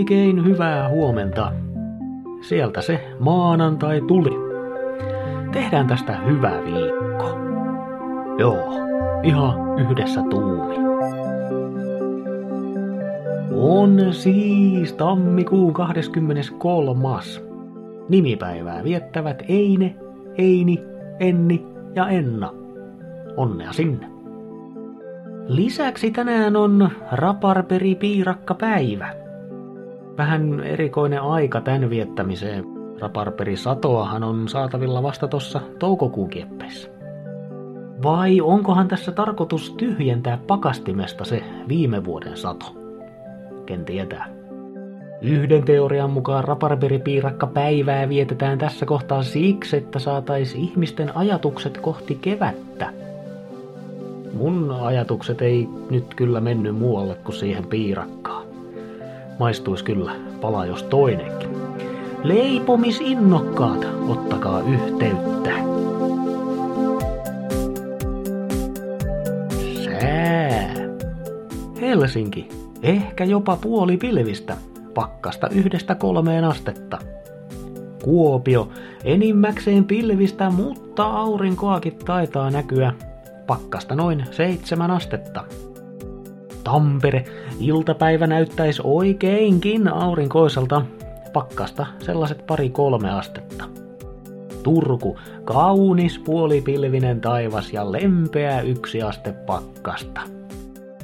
Oikein hyvää huomenta. Sieltä se maanantai tuli. Tehdään tästä hyvä viikko. Joo, ihan yhdessä tuumi. On siis tammikuun 23. Nimipäivää viettävät Eine, Eini, Enni ja Enna. Onnea sinne. Lisäksi tänään on raparperi piirakka päivä. Vähän erikoinen aika tämän viettämiseen. Raparperi satoahan on saatavilla vasta tuossa toukokuun kieppeissä. Vai onkohan tässä tarkoitus tyhjentää pakastimesta se viime vuoden sato? Ken tietää. Yhden teorian mukaan raparperipiirakka päivää vietetään tässä kohtaa siksi, että saataisiin ihmisten ajatukset kohti kevättä – Mun ajatukset ei nyt kyllä mennyt muualle kuin siihen piirakkaan. Maistuisi kyllä pala jos toinenkin. Leipomisinnokkaat, ottakaa yhteyttä. Sää. Helsinki. Ehkä jopa puoli pilvistä. Pakkasta yhdestä kolmeen astetta. Kuopio. Enimmäkseen pilvistä, mutta aurinkoakin taitaa näkyä pakkasta noin seitsemän astetta. Tampere, iltapäivä näyttäisi oikeinkin aurinkoiselta, pakkasta sellaiset pari kolme astetta. Turku, kaunis puolipilvinen taivas ja lempeä yksi aste pakkasta.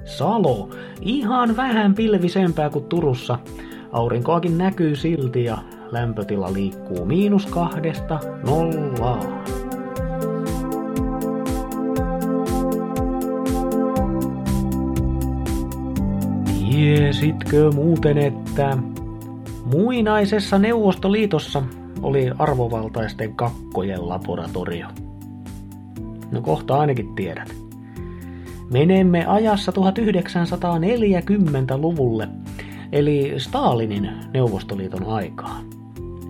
Salo, ihan vähän pilvisempää kuin Turussa. Aurinkoakin näkyy silti ja lämpötila liikkuu miinus kahdesta nollaan. Tiesitkö muuten, että muinaisessa Neuvostoliitossa oli arvovaltaisten kakkojen laboratorio? No kohta ainakin tiedät. Menemme ajassa 1940-luvulle, eli Stalinin Neuvostoliiton aikaa.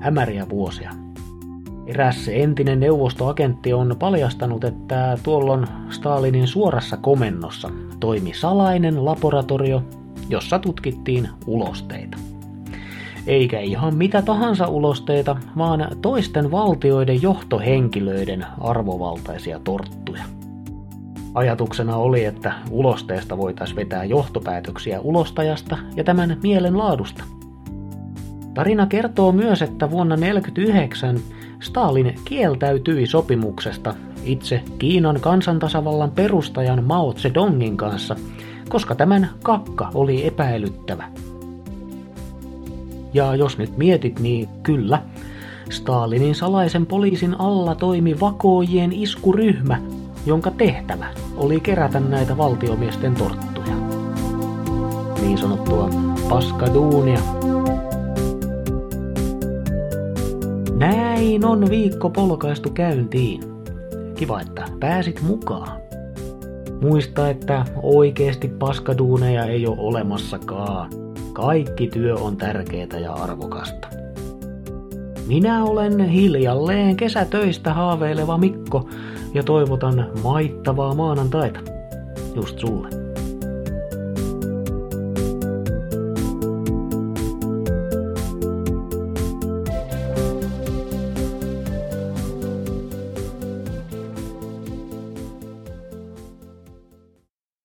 Hämäriä vuosia. Eräs entinen neuvostoagentti on paljastanut, että tuolloin Stalinin suorassa komennossa toimi salainen laboratorio, jossa tutkittiin ulosteita. Eikä ihan mitä tahansa ulosteita, vaan toisten valtioiden johtohenkilöiden arvovaltaisia torttuja. Ajatuksena oli, että ulosteesta voitaisiin vetää johtopäätöksiä ulostajasta ja tämän mielenlaadusta. Tarina kertoo myös, että vuonna 1949 Stalin kieltäytyi sopimuksesta itse Kiinan kansantasavallan perustajan Mao Zedongin kanssa – koska tämän kakka oli epäilyttävä. Ja jos nyt mietit, niin kyllä, Stalinin salaisen poliisin alla toimi vakoojien iskuryhmä, jonka tehtävä oli kerätä näitä valtiomiesten torttuja. Niin sanottua paskaduunia. Näin on viikko polkaistu käyntiin. Kiva, että pääsit mukaan. Muista, että oikeasti paskaduuneja ei ole olemassakaan. Kaikki työ on tärkeää ja arvokasta. Minä olen hiljalleen kesätöistä haaveileva Mikko ja toivotan maittavaa maanantaita. Just sulle.